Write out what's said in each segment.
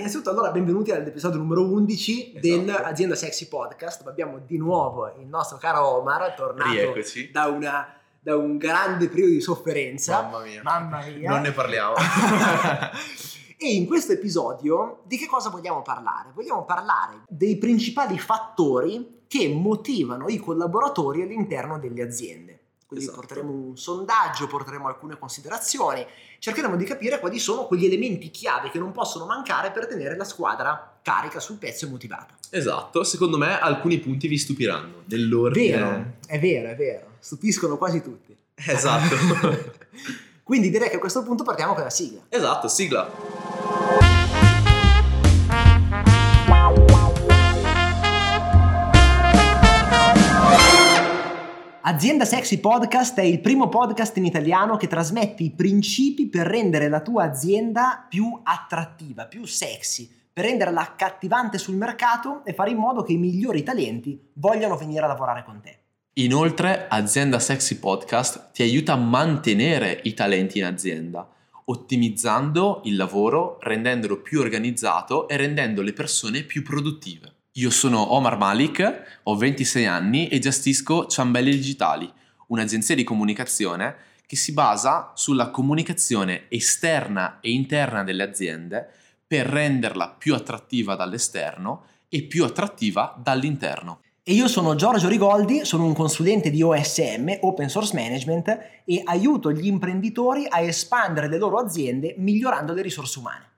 innanzitutto allora benvenuti all'episodio numero 11 Esatto. dell'Azienda Sexy Podcast. Abbiamo di nuovo il nostro caro Omar, tornato da, una- da un grande periodo di sofferenza. Mamma mia. Mamma mia. Non ne parliamo. e in questo episodio di che cosa vogliamo parlare? Vogliamo parlare dei principali fattori che motivano i collaboratori all'interno delle aziende. Quindi Esatto. porteremo un sondaggio, porteremo alcune considerazioni, cercheremo di capire quali sono quegli elementi chiave che non possono mancare per tenere la squadra carica sul pezzo e motivata. esatto, secondo me alcuni punti vi stupiranno nell'ordine. Vero, è vero, è vero, stupiscono quasi tutti. Esatto. Quindi direi che a questo punto partiamo con la sigla. esatto, sigla. Azienda Sexy Podcast è il primo podcast in italiano che trasmette i principi per rendere la tua azienda più attrattiva, più sexy, per renderla accattivante sul mercato e fare in modo che i migliori talenti vogliano venire a lavorare con te. Inoltre, Azienda Sexy Podcast ti aiuta a mantenere i talenti in azienda, ottimizzando il lavoro, rendendolo più organizzato e rendendo le persone più produttive. Io sono Omar Malik, ho 26 anni e gestisco Ciambelli Digitali, un'agenzia di comunicazione che si basa sulla comunicazione esterna e interna delle aziende per renderla più attrattiva dall'esterno e più attrattiva dall'interno. E io sono Giorgio Rigoldi, sono un consulente di OSM, Open Source Management, e aiuto gli imprenditori a espandere le loro aziende migliorando le risorse umane.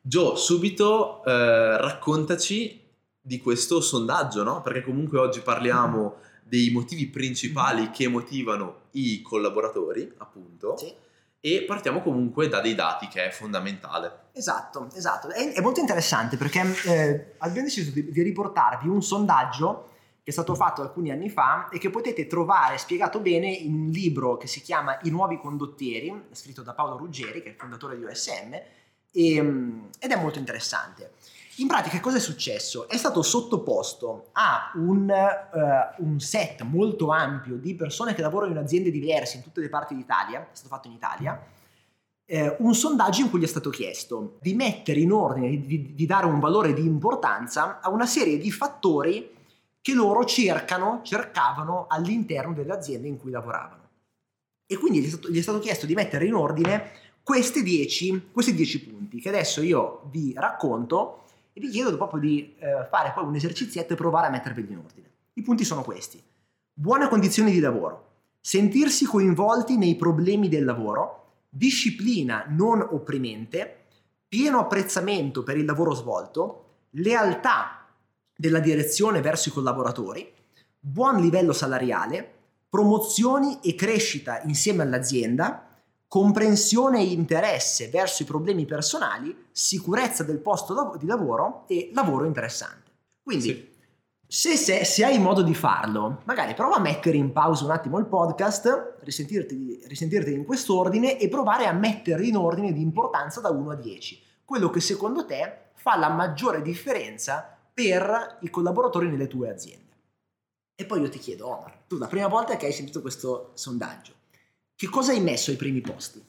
Gio, subito eh, raccontaci di questo sondaggio, no? Perché comunque oggi parliamo dei motivi principali che motivano i collaboratori, appunto. Sì. E partiamo comunque da dei dati, che è fondamentale. Esatto, esatto. È, è molto interessante perché eh, abbiamo deciso di, di riportarvi un sondaggio che è stato fatto alcuni anni fa e che potete trovare spiegato bene in un libro che si chiama I nuovi condottieri, scritto da Paolo Ruggeri, che è il fondatore di OSM, e, mm, ed è molto interessante. In pratica cosa è successo? È stato sottoposto a un, eh, un set molto ampio di persone che lavorano in aziende diverse in tutte le parti d'Italia, è stato fatto in Italia, eh, un sondaggio in cui gli è stato chiesto di mettere in ordine, di, di- dare un valore di importanza a una serie di fattori che loro cercano, cercavano all'interno delle aziende in cui lavoravano. E quindi gli è stato, gli è stato chiesto di mettere in ordine questi 10, questi 10 punti che adesso io vi racconto e vi chiedo proprio di eh, fare poi un esercizietto e provare a metterveli in ordine. I punti sono questi. Buone condizioni di lavoro, sentirsi coinvolti nei problemi del lavoro, disciplina non opprimente, pieno apprezzamento per il lavoro svolto, lealtà della direzione verso i collaboratori, buon livello salariale, promozioni e crescita insieme all'azienda, comprensione e interesse verso i problemi personali, sicurezza del posto di lavoro e lavoro interessante. Quindi, Sì. se, se- se hai modo di farlo, magari prova a mettere in pausa un attimo il podcast, risentirti, risentirti in quest'ordine e provare a mettere in ordine di importanza da 1 a 10. Quello che secondo te fa la maggiore differenza per i collaboratori nelle tue aziende. E poi io ti chiedo, Omar, tu la prima volta che hai sentito questo sondaggio, che cosa hai messo ai primi posti?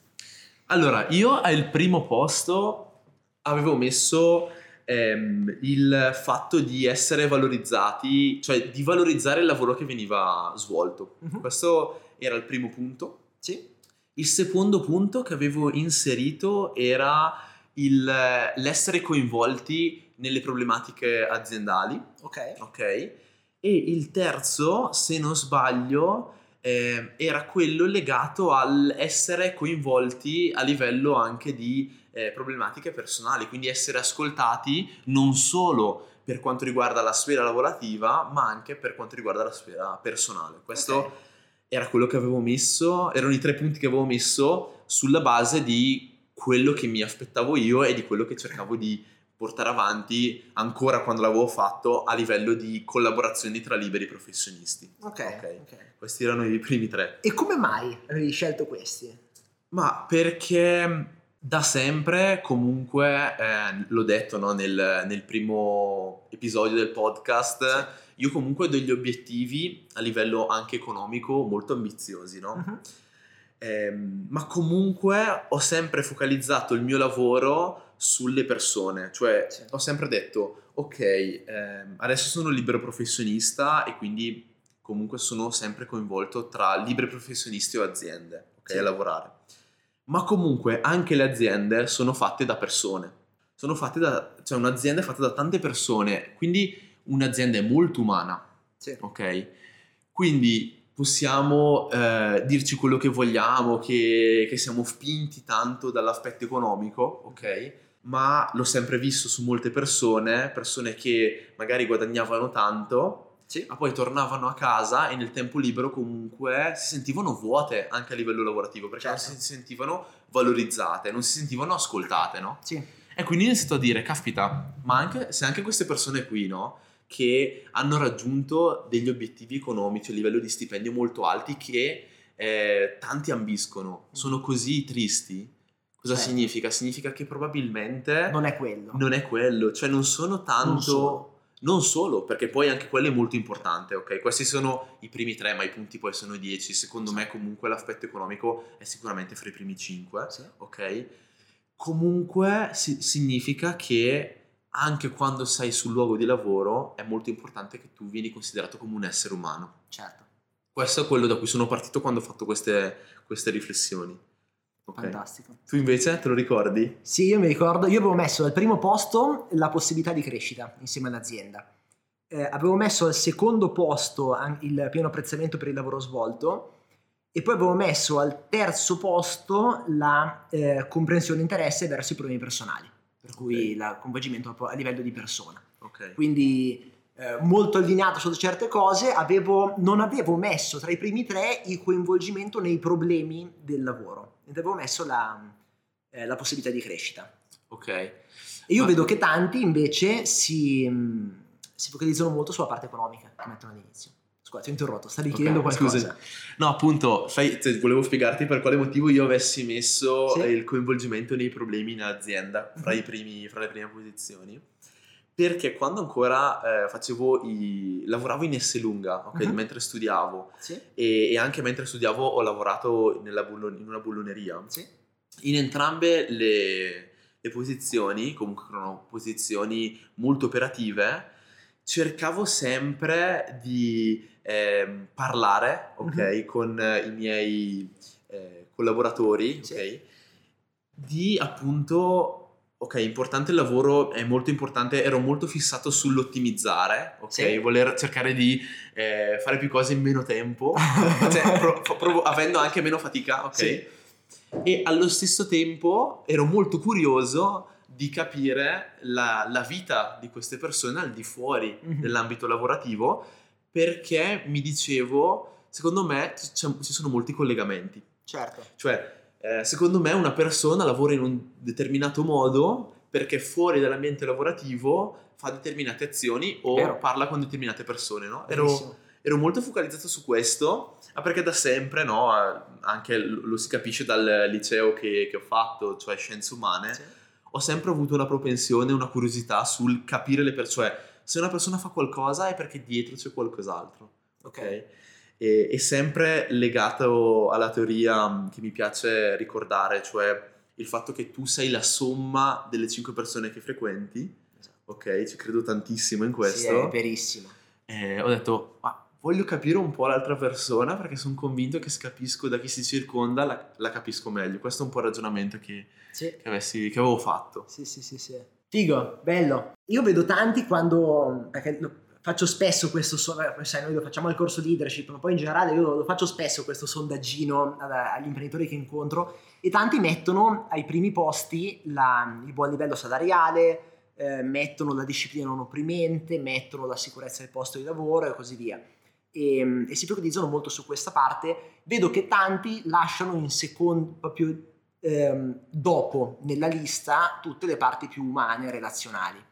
Allora, io al primo posto avevo messo ehm, il fatto di essere valorizzati, cioè di valorizzare il lavoro che veniva svolto. Mhm. Questo era il primo punto. Sì? Il secondo punto che avevo inserito era il- l'essere coinvolti nelle problematiche aziendali, Ok. ok? E il terzo, se non sbaglio, eh, era quello legato all'essere coinvolti a livello anche di eh, problematiche personali, quindi essere ascoltati non solo per quanto riguarda la sfera lavorativa, ma anche per quanto riguarda la sfera personale. Questo Ok. era quello che avevo messo, erano i tre punti che avevo messo sulla base di quello che mi aspettavo io e di quello che cercavo di portare avanti ancora quando l'avevo fatto a livello di collaborazioni tra liberi professionisti. Ok. Ok. ok. Questi erano i primi tre. E come mai avevi scelto questi? Ma perché da sempre, comunque, eh, l'ho detto no, nel, nel primo episodio del podcast, io comunque ho degli obiettivi a livello anche economico molto ambiziosi, no? Mhm. Ehm, ma comunque ho sempre focalizzato il mio lavoro sulle persone, cioè Sì. ho sempre detto, ok, ehm, adesso sono libero professionista e quindi comunque sono sempre coinvolto tra liberi professionisti o aziende, ok, Sì. a lavorare. Ma comunque anche le aziende sono fatte da persone, sono fatte da, cioè un'azienda è fatta da tante persone, quindi un'azienda è molto umana, Sì. ok? Quindi possiamo eh, dirci quello che vogliamo, che, che siamo spinti tanto dall'aspetto economico, ok? Ma l'ho sempre visto su molte persone, persone che magari guadagnavano tanto, Sì. ma poi tornavano a casa e nel tempo libero comunque si sentivano vuote anche a livello lavorativo, perché Certo. non si sentivano valorizzate, non si sentivano ascoltate, no? Sì. E quindi ho iniziato a dire, caspita, ma anche, se anche queste persone qui, no? Che hanno raggiunto degli obiettivi economici a livello di stipendio molto alti che eh, tanti ambiscono, sono così tristi. Cosa Certo. significa? Significa che probabilmente Non è quello. non è quello, cioè non sono tanto... Non solo. Non solo, perché poi anche quello è molto importante, ok? Questi sono i primi tre, ma i punti poi sono dieci. Secondo me comunque l'aspetto economico è sicuramente fra i primi cinque Sì. ok? Comunque si- significa che anche quando sei sul luogo di lavoro è molto importante che tu vieni considerato come un essere umano. Certo. Questo è quello da cui sono partito quando ho fatto queste, queste riflessioni. Ok. Fantastico. Tu invece te lo ricordi? Sì, io mi ricordo, io avevo messo al primo posto la possibilità di crescita insieme all'azienda. Eh, avevo messo al secondo posto il pieno apprezzamento per il lavoro svolto e poi avevo messo al terzo posto la eh, comprensione e interesse verso i problemi personali, per cui Ok. il coinvolgimento a livello di persona. Ok. Quindi eh, molto allineato su certe cose, avevo- non avevo messo tra i primi tre il coinvolgimento nei problemi del lavoro, ed avevo messo la, eh, la possibilità di crescita. Ok. E io Ma- vedo che tanti invece si, mh, si focalizzano molto sulla parte economica che mettono all'inizio. Scusa, ti ho interrotto, stavi Ok, chiedendo qualcosa. scusa. No, appunto, sai, cioè, volevo spiegarti per quale motivo io avessi messo Sì. eh, il coinvolgimento nei problemi in azienda fra, Mhm. i primi- fra le prime posizioni. Perché quando ancora eh, facevo i... lavoravo in Esselunga, ok, Mhm. mentre studiavo, Sì, e, e anche mentre studiavo ho lavorato nella bullo- in una bulloneria. sì, In entrambe le, le posizioni, comunque erano posizioni molto operative, cercavo sempre di ehm, parlare ok, Mhm. con eh, i miei eh, collaboratori, Sì. ok, di appunto, ok, importante il lavoro, è molto importante, ero molto fissato sull'ottimizzare, ok, Sì. voler cercare di eh, fare più cose in meno tempo, cioè, pro- pro- avendo anche meno fatica, ok? Sì. E allo stesso tempo ero molto curioso di capire la, la vita di queste persone al di fuori Mhm. dell'ambito lavorativo perché mi dicevo, secondo me c- c'è- ci sono molti collegamenti. certo. Cioè, eh, secondo me una persona lavora in un determinato modo perché fuori dall'ambiente lavorativo fa determinate azioni o Vero. parla con determinate persone, no? Ero, ero molto focalizzato su questo, ma perché da sempre, no, anche lo si capisce dal liceo che, che ho fatto, cioè scienze umane, Sì. ho sempre avuto una propensione, una curiosità sul capire le persone. Cioè, se una persona fa qualcosa è perché dietro c'è qualcos'altro, ok? E, e sempre legato alla teoria mm, che mi piace ricordare, cioè il fatto che tu sei la somma delle cinque persone che frequenti, Esatto. ok? Ci credo tantissimo in Sì, questo è verissimo. eh, ho detto, ma voglio capire un po' l'altra persona perché sono convinto che se capisco da chi si circonda la, la capisco meglio. Questo è un po' il ragionamento che, Sì. che avessi- che avevo fatto. Sì, sì, sì, sì. Figo, bello. Io vedo tanti quando, perché lo- faccio spesso questo, so- eh, noi lo facciamo al corso leadership, ma poi in generale io lo, faccio spesso questo sondaggino ad- agli imprenditori che incontro e tanti mettono ai primi posti la- il buon livello salariale, eh, mettono la disciplina non opprimente, mettono la sicurezza del posto di lavoro e così via. E, e si focalizzano molto su questa parte. Vedo che tanti lasciano in secondo, proprio ehm, dopo nella lista tutte le parti più umane relazionali.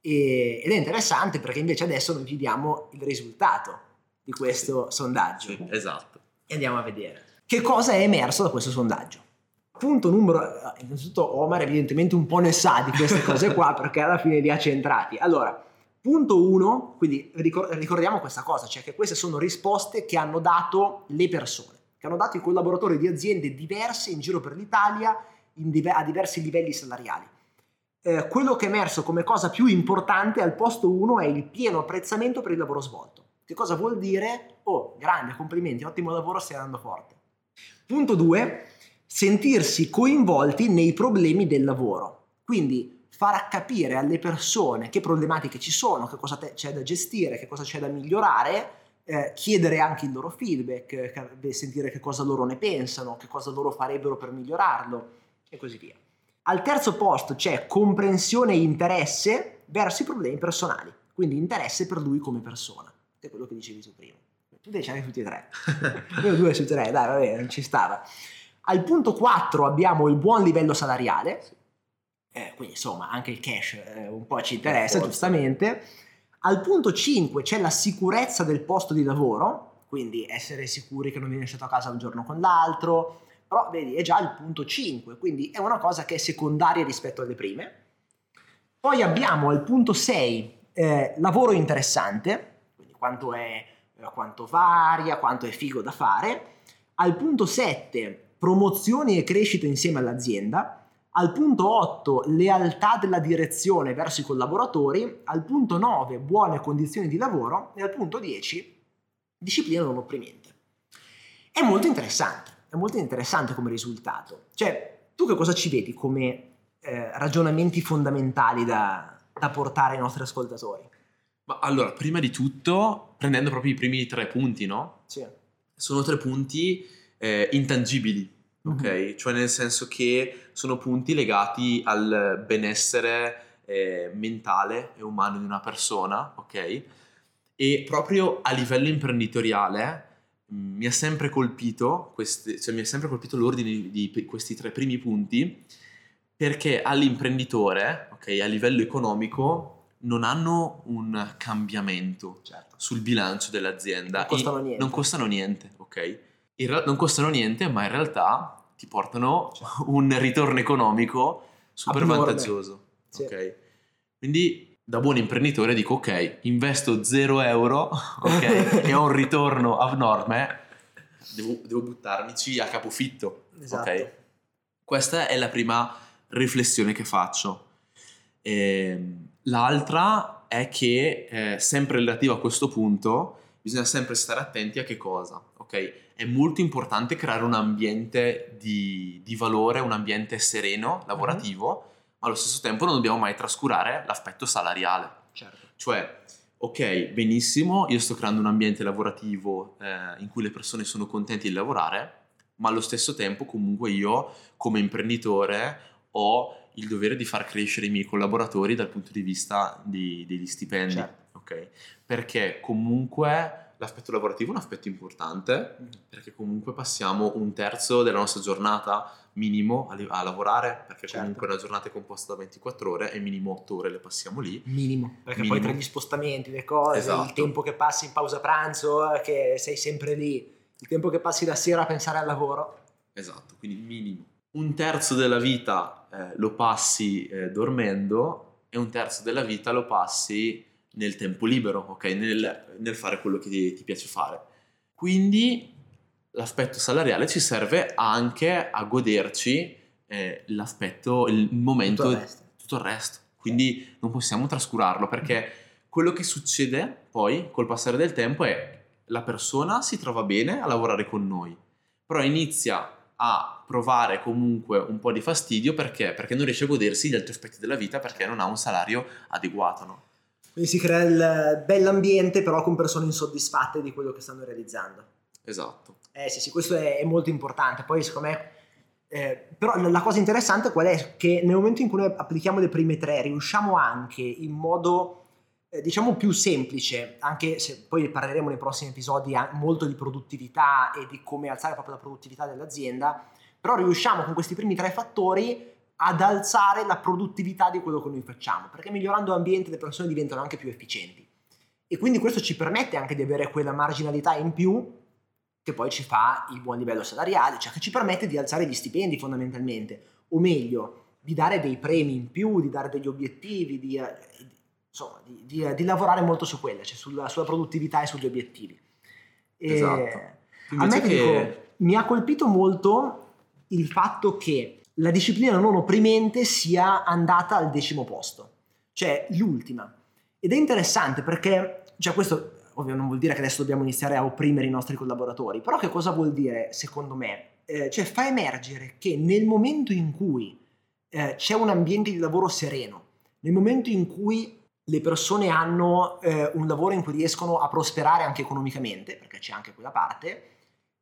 E- ed è interessante perché invece adesso noi vediamo il risultato di questo sondaggio Sì, esatto. e andiamo a vedere. Che cosa è emerso da questo sondaggio? Punto numero... eh, Innanzitutto Omar evidentemente un po' ne sa di queste cose qua perché alla fine li ha centrati. Allora, punto uno, quindi ricor- ricordiamo questa cosa, cioè che queste sono risposte che hanno dato le persone, che hanno dato i collaboratori di aziende diverse in giro per l'Italia in dive- a diversi livelli salariali. Eh, quello che è emerso come cosa più importante al posto 1 è il pieno apprezzamento per il lavoro svolto. Che cosa vuol dire? Oh, grande, complimenti, ottimo lavoro, stai andando forte. Punto 2, sentirsi coinvolti nei problemi del lavoro. Quindi far capire alle persone che problematiche ci sono, che cosa te- c'è da gestire, che cosa c'è da migliorare, eh, chiedere anche il loro feedback, sentire che cosa loro ne pensano, che cosa loro farebbero per migliorarlo e così via. Al terzo posto c'è comprensione e interesse verso i problemi personali, quindi interesse per lui come persona, che è quello che dicevi tu prima. Tu invece anche tutti e tre. Io due su tre, dai, va bene, non ci stava. Al punto 4 abbiamo il buon livello salariale, eh, quindi insomma anche il cash eh, un po' ci interessa, giustamente. Al punto 5 c'è la sicurezza del posto di lavoro, quindi essere sicuri che non viene lasciato a casa un giorno con l'altro, però vedi è già il punto 5, quindi è una cosa che è secondaria rispetto alle prime. Poi abbiamo al punto 6 eh, lavoro interessante, quindi quanto, è, eh, quanto varia, quanto è figo da fare. Al punto 7 promozioni e crescita insieme all'azienda. Al punto 8 lealtà della direzione verso i collaboratori. Al punto 9 buone condizioni di lavoro. E al punto 10 disciplina non opprimente. È molto interessante è molto interessante come risultato. Cioè, tu che cosa ci vedi come eh, ragionamenti fondamentali da, da, portare ai nostri ascoltatori? Ma allora, prima di tutto, prendendo proprio i primi tre punti, no? Sì. Sono tre punti eh, intangibili, ok? Mm-hmm. Cioè nel senso che sono punti legati al benessere eh, mentale e umano di una persona, ok? E proprio a livello imprenditoriale mi ha sempre colpito, queste, cioè mi ha sempre colpito l'ordine di, di, questi tre primi punti perché all'imprenditore, ok, a livello economico non hanno un cambiamento certo. sul bilancio dell'azienda. Non costano niente. Non costano niente, ok? Re- non costano niente, ma in realtà ti portano certo. un ritorno economico super Abnorme. vantaggioso. Sì. Ok? Quindi da buon imprenditore dico ok, investo 0 euro ok, e ho un ritorno abnorme, devo, devo buttarmici a capofitto. Esatto. Ok? Questa è la prima riflessione che faccio. E, ehm, l'altra è che, eh, sempre relativa a questo punto, bisogna sempre stare attenti a che cosa, ok? È molto importante creare un ambiente di, di valore, un ambiente sereno, lavorativo, mm-hmm ma allo stesso tempo non dobbiamo mai trascurare l'aspetto salariale. Certo. Cioè, ok, benissimo, io sto creando un ambiente lavorativo eh, in cui le persone sono contenti di lavorare, ma allo stesso tempo comunque io come imprenditore ho il dovere di far crescere i miei collaboratori dal punto di vista di, degli stipendi. Certo. Ok? Perché comunque l'aspetto lavorativo è un aspetto importante, mm. perché comunque passiamo un terzo della nostra giornata minimo a, a lavorare, perché certo. comunque una giornata è composta da 24 ore e minimo 8 ore le passiamo lì. Minimo, perché minimo. poi tra gli spostamenti, le cose, esatto. il tempo che passi in pausa pranzo, eh, che sei sempre lì, il tempo che passi la sera a pensare al lavoro. Esatto, quindi minimo. Un terzo della vita eh, lo passi eh, dormendo e un terzo della vita lo passi nel tempo libero, ok? Nel, nel fare quello che ti, ti piace fare. Quindi l'aspetto salariale ci serve anche a goderci eh, l'aspetto, il momento, tutto il, tutto il resto. Quindi non possiamo trascurarlo perché quello che succede poi col passare del tempo è la persona si trova bene a lavorare con noi, però inizia a provare comunque un po' di fastidio perché? Perché non riesce a godersi gli altri aspetti della vita perché non ha un salario adeguato. No? Si crea il bell'ambiente però con persone insoddisfatte di quello che stanno realizzando. Esatto. Eh sì, sì, questo è, è molto importante. Poi secondo me... Eh, però la cosa interessante qual è? Che nel momento in cui noi applichiamo le prime tre riusciamo anche in modo eh, diciamo più semplice, anche se poi parleremo nei prossimi episodi molto di produttività e di come alzare proprio la produttività dell'azienda, però riusciamo con questi primi tre fattori ad alzare la produttività di quello che noi facciamo, perché migliorando l'ambiente le persone diventano anche più efficienti. E quindi questo ci permette anche di avere quella marginalità in più che poi ci fa il buon livello salariale, cioè che ci permette di alzare gli stipendi fondamentalmente, o meglio, di dare dei premi in più, di dare degli obiettivi, di, eh, insomma, di, di, di lavorare molto su quella, cioè sulla, sulla produttività e sugli obiettivi. E esatto. a me che... dico, mi ha colpito molto il fatto che la disciplina non opprimente sia andata al decimo posto, cioè l'ultima. Ed è interessante perché, cioè questo ovvio non vuol dire che adesso dobbiamo iniziare a opprimere i nostri collaboratori, però che cosa vuol dire secondo me? Eh, cioè fa emergere che nel momento in cui eh, c'è un ambiente di lavoro sereno, nel momento in cui le persone hanno eh, un lavoro in cui riescono a prosperare anche economicamente, perché c'è anche quella parte,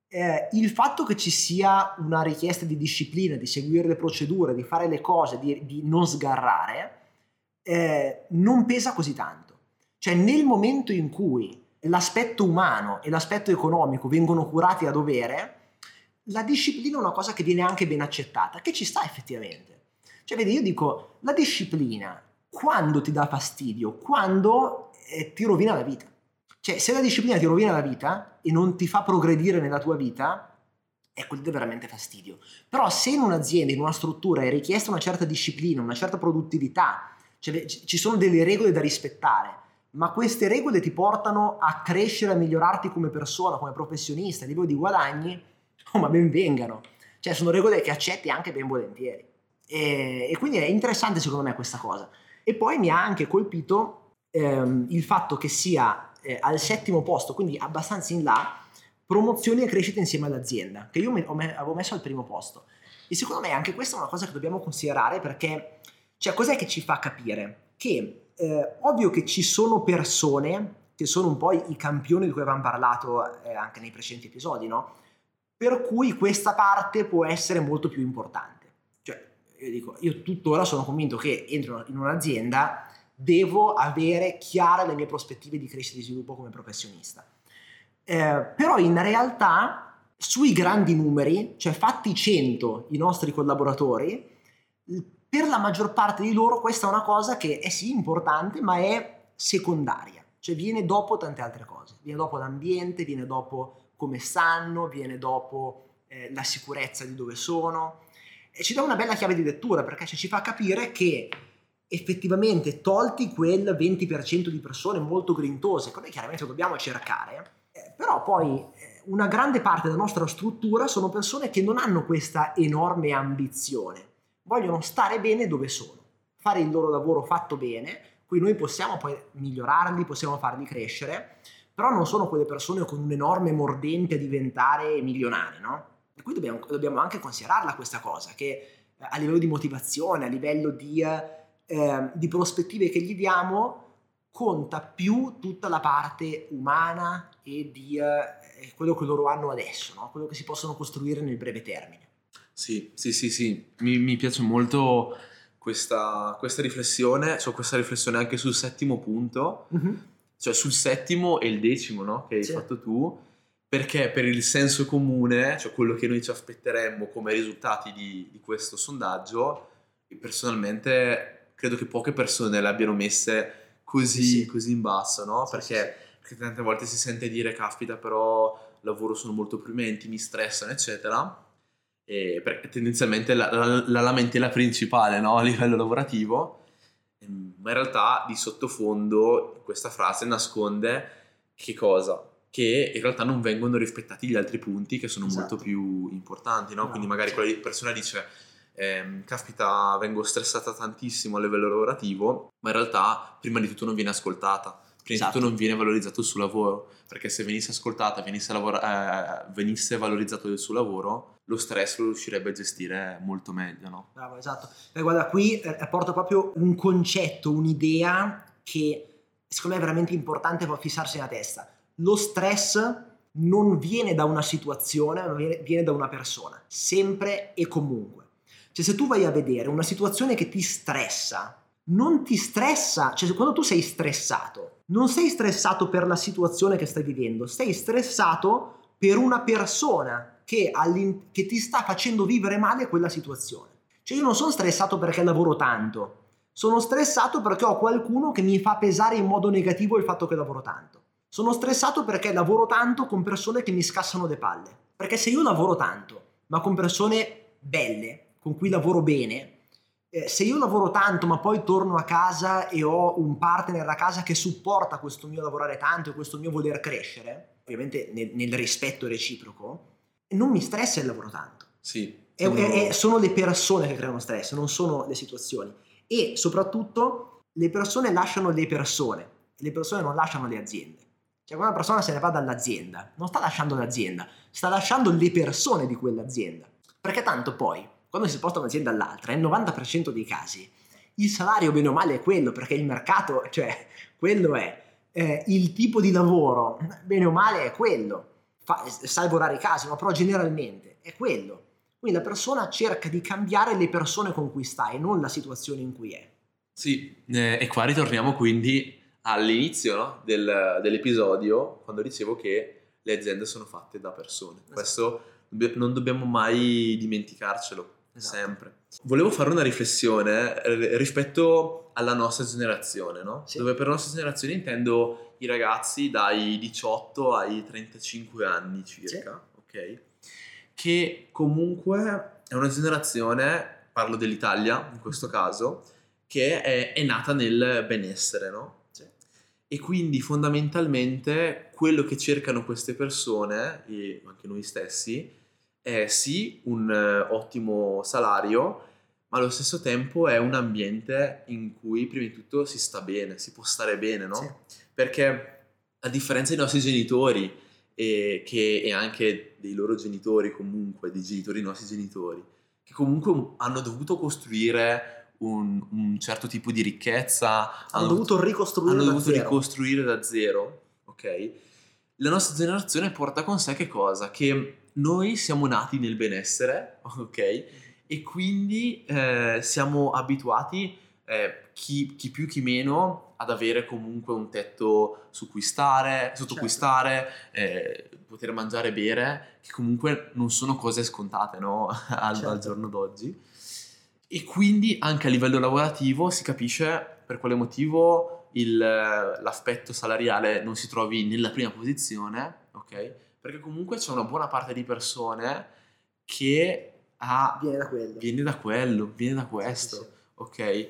eh, il fatto che ci sia una richiesta di disciplina, di seguire le procedure, di fare le cose, di, di non sgarrare, eh, non pesa così tanto. Cioè nel momento in cui l'aspetto umano e l'aspetto economico vengono curati a dovere, la disciplina è una cosa che viene anche ben accettata, che ci sta effettivamente. Cioè, vedi, io dico, la disciplina, quando ti dà fastidio? Quando eh, ti rovina la vita. Cioè, se la disciplina ti rovina la vita e non ti fa progredire nella tua vita, è quello dà veramente fastidio. Però se in un'azienda, in una struttura è richiesta una certa disciplina, una certa produttività, cioè ci sono delle regole da rispettare, ma queste regole ti portano a crescere, a migliorarti come persona, come professionista, a livello di guadagni, oh, ma ben vengano. Cioè sono regole che accetti anche ben volentieri. E, e quindi è interessante secondo me questa cosa. E poi mi ha anche colpito ehm, il fatto che sia eh, al settimo posto, quindi abbastanza in là, promozione e crescita insieme all'azienda, che io me, avevo messo al primo posto. E secondo me anche questa è una cosa che dobbiamo considerare perché, cioè, cos'è che ci fa capire? Che eh, ovvio che ci sono persone che sono un po' i campioni di cui avevamo parlato eh, anche nei precedenti episodi, no? Per cui questa parte può essere molto più importante. Cioè, io dico, io tuttora sono convinto che entro in un'azienda devo avere chiare le mie prospettive di crescita e di sviluppo come professionista. Eh, però in realtà sui grandi numeri, cioè fatti 100 i nostri collaboratori, per la maggior parte di loro questa è una cosa che è sì importante, ma è secondaria, cioè viene dopo tante altre cose, viene dopo l'ambiente, viene dopo come stanno, viene dopo eh, la sicurezza di dove sono. E ci dà una bella chiave di lettura perché cioè, ci fa capire che effettivamente tolti quel 20% di persone molto grintose, che noi chiaramente dobbiamo cercare, eh, però poi eh, una grande parte della nostra struttura sono persone che non hanno questa enorme ambizione vogliono stare bene dove sono, fare il loro lavoro fatto bene, qui noi possiamo poi migliorarli, possiamo farli crescere, però non sono quelle persone con un enorme mordente a diventare milionari, no? E qui dobbiamo, dobbiamo anche considerarla questa cosa, che eh, a livello di motivazione, a livello di, eh, di prospettive che gli diamo, conta più tutta la parte umana e di eh, quello che loro hanno adesso, no? quello che si possono costruire nel breve termine. Sì, sì, sì, sì. Mi, mi piace molto questa, questa, riflessione, cioè questa riflessione anche sul settimo punto, mm-hmm. cioè sul settimo e il decimo, no? Che hai sì. fatto tu, perché per il senso comune, cioè quello che noi ci aspetteremmo come risultati di, di questo sondaggio, personalmente credo che poche persone le abbiano messe così, sì. così in basso, no? Perché, perché tante volte si sente dire, caspita, però lavoro sono molto opprimenti, mi stressano, eccetera eh, perché tendenzialmente la, la, la, lamentela principale no? a livello lavorativo, ehm, ma in realtà di sottofondo questa frase nasconde che cosa? Che in realtà non vengono rispettati gli altri punti che sono esatto. molto più importanti, no? quindi magari quella persona dice eh, caspita vengo stressata tantissimo a livello lavorativo, ma in realtà prima di tutto non viene ascoltata prima esatto. di tutto non viene valorizzato il suo lavoro, perché se venisse ascoltata, venisse, lavora- eh, venisse valorizzato il suo lavoro, lo stress lo riuscirebbe a gestire molto meglio, no? Bravo, esatto. Beh, guarda, qui eh, porto proprio un concetto, un'idea che secondo me è veramente importante fissarsi nella testa. Lo stress non viene da una situazione, ma viene da una persona, sempre e comunque. Cioè se tu vai a vedere una situazione che ti stressa, non ti stressa, cioè quando tu sei stressato, non sei stressato per la situazione che stai vivendo, sei stressato per una persona che, che ti sta facendo vivere male quella situazione. Cioè io non sono stressato perché lavoro tanto, sono stressato perché ho qualcuno che mi fa pesare in modo negativo il fatto che lavoro tanto. Sono stressato perché lavoro tanto con persone che mi scassano le palle. Perché se io lavoro tanto, ma con persone belle, con cui lavoro bene, eh, se io lavoro tanto ma poi torno a casa e ho un partner a casa che supporta questo mio lavorare tanto e questo mio voler crescere, ovviamente nel, nel rispetto reciproco, non mi stressa il lavoro tanto. Sì. È- Sono- è- è- sono le persone che creano stress, non sono le situazioni. E soprattutto le persone lasciano le persone, le persone non lasciano le aziende. Cioè, quando una persona se ne va dall'azienda, non sta lasciando l'azienda, sta lasciando le persone di quell'azienda. Perché tanto poi, quando si sposta da un'azienda all'altra, nel 90% dei casi, il salario bene o male è quello, perché il mercato, cioè, quello è. Eh, il tipo di lavoro, bene o male, è quello. Fa- salvo rari casi, ma però generalmente è quello. Quindi la persona cerca di cambiare le persone con cui sta e non la situazione in cui è. Sì, eh, e qua ritorniamo quindi all'inizio no, del- dell'episodio, quando dicevo che le aziende sono fatte da persone. Esatto. Questo non dobbiamo mai dimenticarcelo, Esatto. sempre. Volevo fare una riflessione eh, rispetto alla nostra generazione, no? Sì. Dove per nostra generazione intendo i ragazzi dai 18 ai 35 anni circa, ok? Che comunque è una generazione, parlo dell'Italia in questo caso, che è, è nata nel benessere, no? Sì. E quindi fondamentalmente quello che cercano queste persone, e anche noi stessi, è sì un eh, ottimo salario, ma allo stesso tempo è un ambiente in cui prima di tutto si sta bene, si può stare bene, no? Sì. Perché a differenza dei nostri genitori e, che, e anche dei loro genitori comunque, dei genitori dei nostri genitori, che comunque hanno dovuto costruire un, un certo tipo di ricchezza, Hanno dovuto ricostruire hanno da dovuto zero. ricostruire da zero, ok? La nostra generazione porta con sé che cosa? Che noi siamo nati nel benessere, ok? E quindi eh, siamo abituati, eh, chi, chi più chi meno, ad avere comunque un tetto su cui stare, sotto cui Certo. stare, eh, poter mangiare e bere, che comunque non sono cose scontate, no? al, Certo. al giorno d'oggi. E quindi anche a livello lavorativo si capisce per quale motivo il- l'aspetto salariale non si trovi nella prima posizione, ok? Perché comunque c'è una buona parte di persone che ha, Viene da quello. viene da quello, viene da questo, Sì, sì, ok?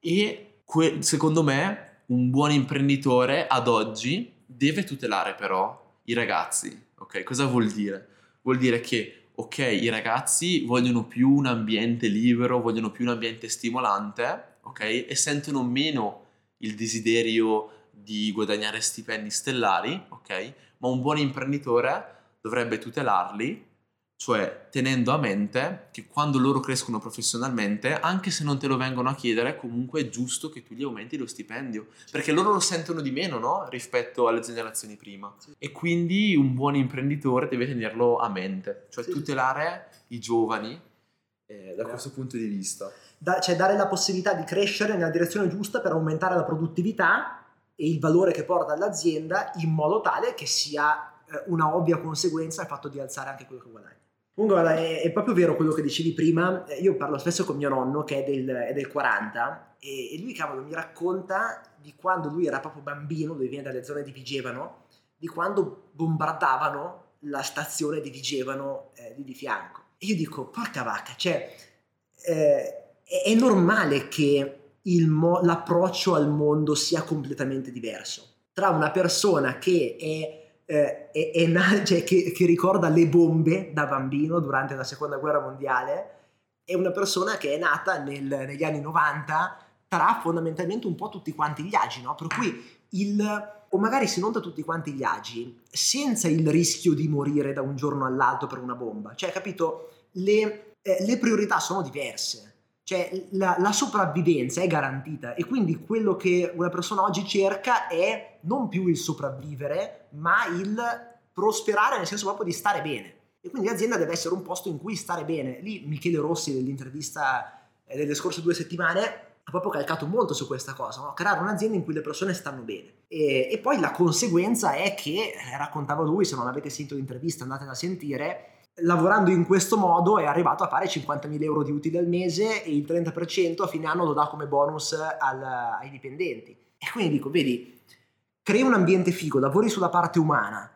E que- secondo me un buon imprenditore ad oggi deve tutelare però i ragazzi, ok? Cosa vuol dire? Vuol dire che, ok, i ragazzi vogliono più un ambiente libero, vogliono più un ambiente stimolante, ok? E sentono meno il desiderio di guadagnare stipendi stellari, ok? Ma un buon imprenditore dovrebbe tutelarli, cioè tenendo a mente che quando loro crescono professionalmente, anche se non te lo vengono a chiedere, comunque è giusto che tu gli aumenti lo stipendio, perché loro lo sentono di meno, no? Rispetto alle generazioni prima. Sì. E quindi un buon imprenditore deve tenerlo a mente, cioè Sì, tutelare i giovani eh, da questo punto di vista. Da- cioè dare la possibilità di crescere nella direzione giusta per aumentare la produttività e il valore che porta all'azienda in modo tale che sia eh, una ovvia conseguenza il fatto di alzare anche quello che guadagni. Comunque guarda, è, è proprio vero quello che dicevi prima, Eh, io parlo spesso con mio nonno che è del, è del 40 e, e lui cavolo mi racconta di quando lui era proprio bambino, lui viene dalle zone di Vigevano, di quando bombardavano la stazione di Vigevano eh, lì di fianco. E io dico, porca vacca, cioè eh, è, è normale che mo- l'approccio al mondo sia completamente diverso tra una persona che è, eh, è- è na- cioè che, che ricorda le bombe da bambino durante la seconda guerra mondiale e una persona che è nata nel- negli anni 90 tra fondamentalmente un po' tutti quanti gli agi, no? Per cui il, o magari se non da tutti quanti gli agi, senza il rischio di morire da un giorno all'altro per una bomba. Cioè, capito? Le, eh, le priorità sono diverse. Cioè, la, la sopravvivenza è garantita e quindi quello che una persona oggi cerca è non più il sopravvivere, ma il prosperare nel senso proprio di stare bene. E quindi l'azienda deve essere un posto in cui stare bene. Lì Michele Rossi, nell'intervista delle scorse due settimane, ha proprio calcato molto su questa cosa, no? creare un'azienda in cui le persone stanno bene. E, e poi la conseguenza è che, eh, raccontava lui, se non avete sentito l'intervista andatela a sentire, lavorando in questo modo è arrivato a fare 50.000 euro di utili al mese e il 30% a fine anno lo dà come bonus al- ai dipendenti. E quindi dico, vedi, crei un ambiente figo, lavori sulla parte umana,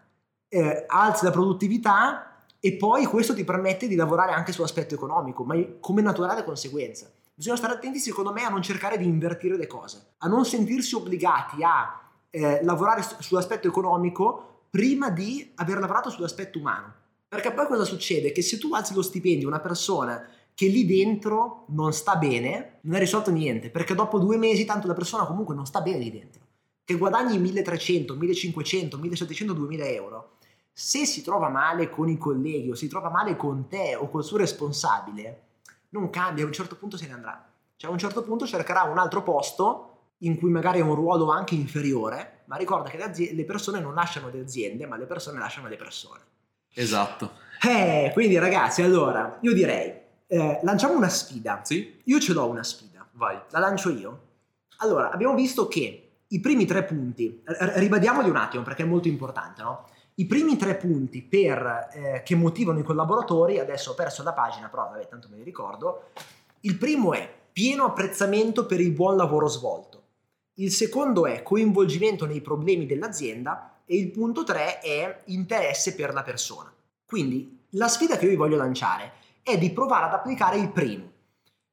eh, alzi la produttività e poi questo ti permette di lavorare anche sull'aspetto economico, ma come naturale conseguenza. Bisogna stare attenti, secondo me, a non cercare di invertire le cose, a non sentirsi obbligati a eh, lavorare su- sull'aspetto economico prima di aver lavorato sull'aspetto umano. Perché poi cosa succede? Che se tu alzi lo stipendio a una persona che lì dentro non sta bene, non hai risolto niente, perché dopo due mesi tanto la persona comunque non sta bene lì dentro. Che guadagni 1300, 1500, 1700, 2000 euro, se si trova male con i colleghi o si trova male con te o col suo responsabile, non cambia, a un certo punto se ne andrà. Cioè a un certo punto cercherà un altro posto in cui magari è un ruolo anche inferiore, ma ricorda che le, aziende, le persone non lasciano le aziende, ma le persone lasciano le persone. Esatto. Eh, quindi ragazzi, allora, io direi, eh, lanciamo una sfida. Sì? Io ce l'ho una sfida. Vai. La lancio io. Allora, abbiamo visto che i primi tre punti, r- ribadiamoli un attimo perché è molto importante, no? I primi tre punti per, eh, che motivano i collaboratori, adesso ho perso la pagina, però vabbè, tanto me li ricordo. Il primo è pieno apprezzamento per il buon lavoro svolto. Il secondo è coinvolgimento nei problemi dell'azienda e il punto tre è interesse per la persona. Quindi la sfida che io vi voglio lanciare è di provare ad applicare il primo,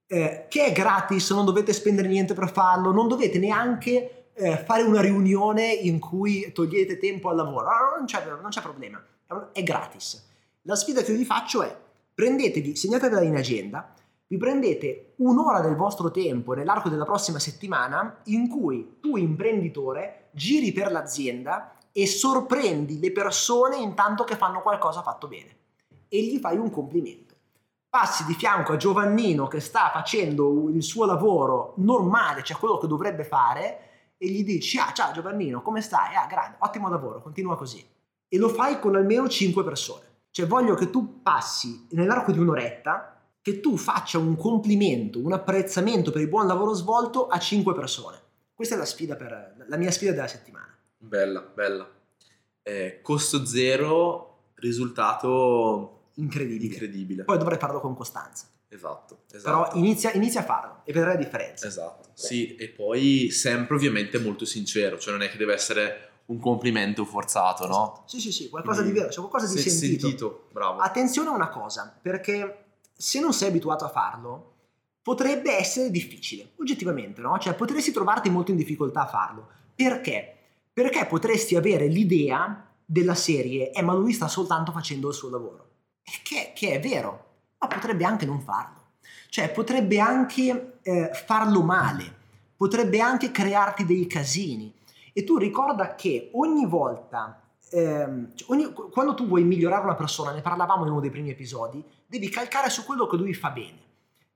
eh, che è gratis, non dovete spendere niente per farlo, non dovete neanche eh, fare una riunione in cui togliete tempo al lavoro, no, non, c'è, non c'è problema, è, è gratis. La sfida che io vi faccio è prendetevi, segnatevela in agenda, vi prendete un'ora del vostro tempo nell'arco della prossima settimana in cui tu imprenditore giri per l'azienda e sorprendi le persone intanto che fanno qualcosa fatto bene e gli fai un complimento. Passi di fianco a Giovannino che sta facendo il suo lavoro normale, cioè quello che dovrebbe fare, e gli dici, ah ciao Giovannino, come stai? Ah, grande, ottimo lavoro, continua così. E lo fai con almeno 5 persone. Cioè voglio che tu passi nell'arco di un'oretta che tu faccia un complimento, un apprezzamento per il buon lavoro svolto a 5 persone. Questa è la sfida per la mia sfida della settimana. Bella, bella. Eh, costo zero, risultato Incredibile. incredibile. Poi dovrei farlo con costanza. Esatto, esatto. Però inizia, inizia a farlo e vedrai la differenza. Esatto, sì, e poi sempre ovviamente molto sincero, cioè non è che deve essere Un complimento forzato, no? Sì, sì, sì, qualcosa Mm. di vero, c'è qualcosa di se- sentito. bravo. Attenzione a una cosa, perché se non sei abituato a farlo, potrebbe essere difficile, oggettivamente, no? Cioè potresti trovarti molto in difficoltà a farlo. Perché? Perché potresti avere l'idea della serie, eh ma lui sta soltanto facendo il suo lavoro. Che, che è vero, ma potrebbe anche non farlo. Cioè potrebbe anche eh, farlo male, potrebbe anche crearti dei casini. E tu ricorda che ogni volta, ehm, cioè ogni- quando tu vuoi migliorare una persona, ne parlavamo in uno dei primi episodi, devi calcare su quello che lui fa bene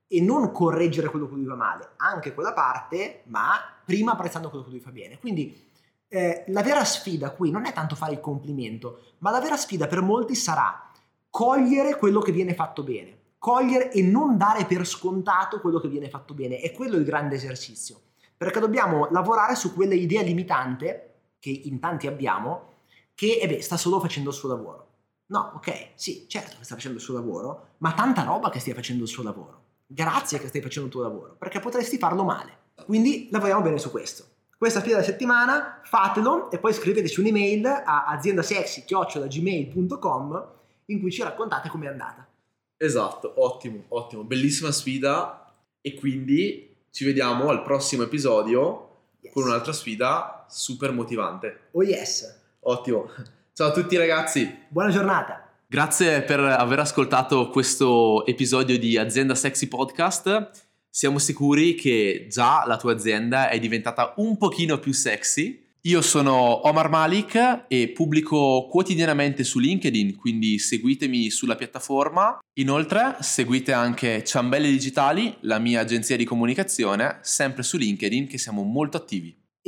e non correggere quello che lui fa male, anche quella parte, ma prima apprezzando quello che lui fa bene. Quindi eh, la vera sfida qui non è tanto fare il complimento, ma la vera sfida per molti sarà cogliere quello che viene fatto bene, cogliere e non dare per scontato quello che viene fatto bene. È quello il grande esercizio, perché dobbiamo lavorare su quella idea limitante che in tanti abbiamo, che eh beh, sta solo facendo il suo lavoro. No, ok, sì, certo che sta facendo il suo lavoro, ma tanta roba che stia facendo il suo lavoro. Grazie che stai facendo il tuo lavoro, perché potresti farlo male. Quindi lavoriamo bene su questo. Questa sfida della settimana, fatelo e poi scriveteci un'email a aziendasexy.gmail.com in cui ci raccontate com'è andata. Esatto, ottimo, ottimo, bellissima sfida e quindi ci vediamo al prossimo episodio Yes. con un'altra sfida super motivante. Oh yes. Ottimo. Ciao a tutti ragazzi. Buona giornata. Grazie per aver ascoltato questo episodio di Azienda Sexy Podcast. Siamo sicuri che già la tua azienda è diventata un pochino più sexy. Io sono Omar Malik e pubblico quotidianamente su LinkedIn, quindi seguitemi sulla piattaforma. Inoltre seguite anche Ciambelle Digitali, la mia agenzia di comunicazione, sempre su LinkedIn che siamo molto attivi.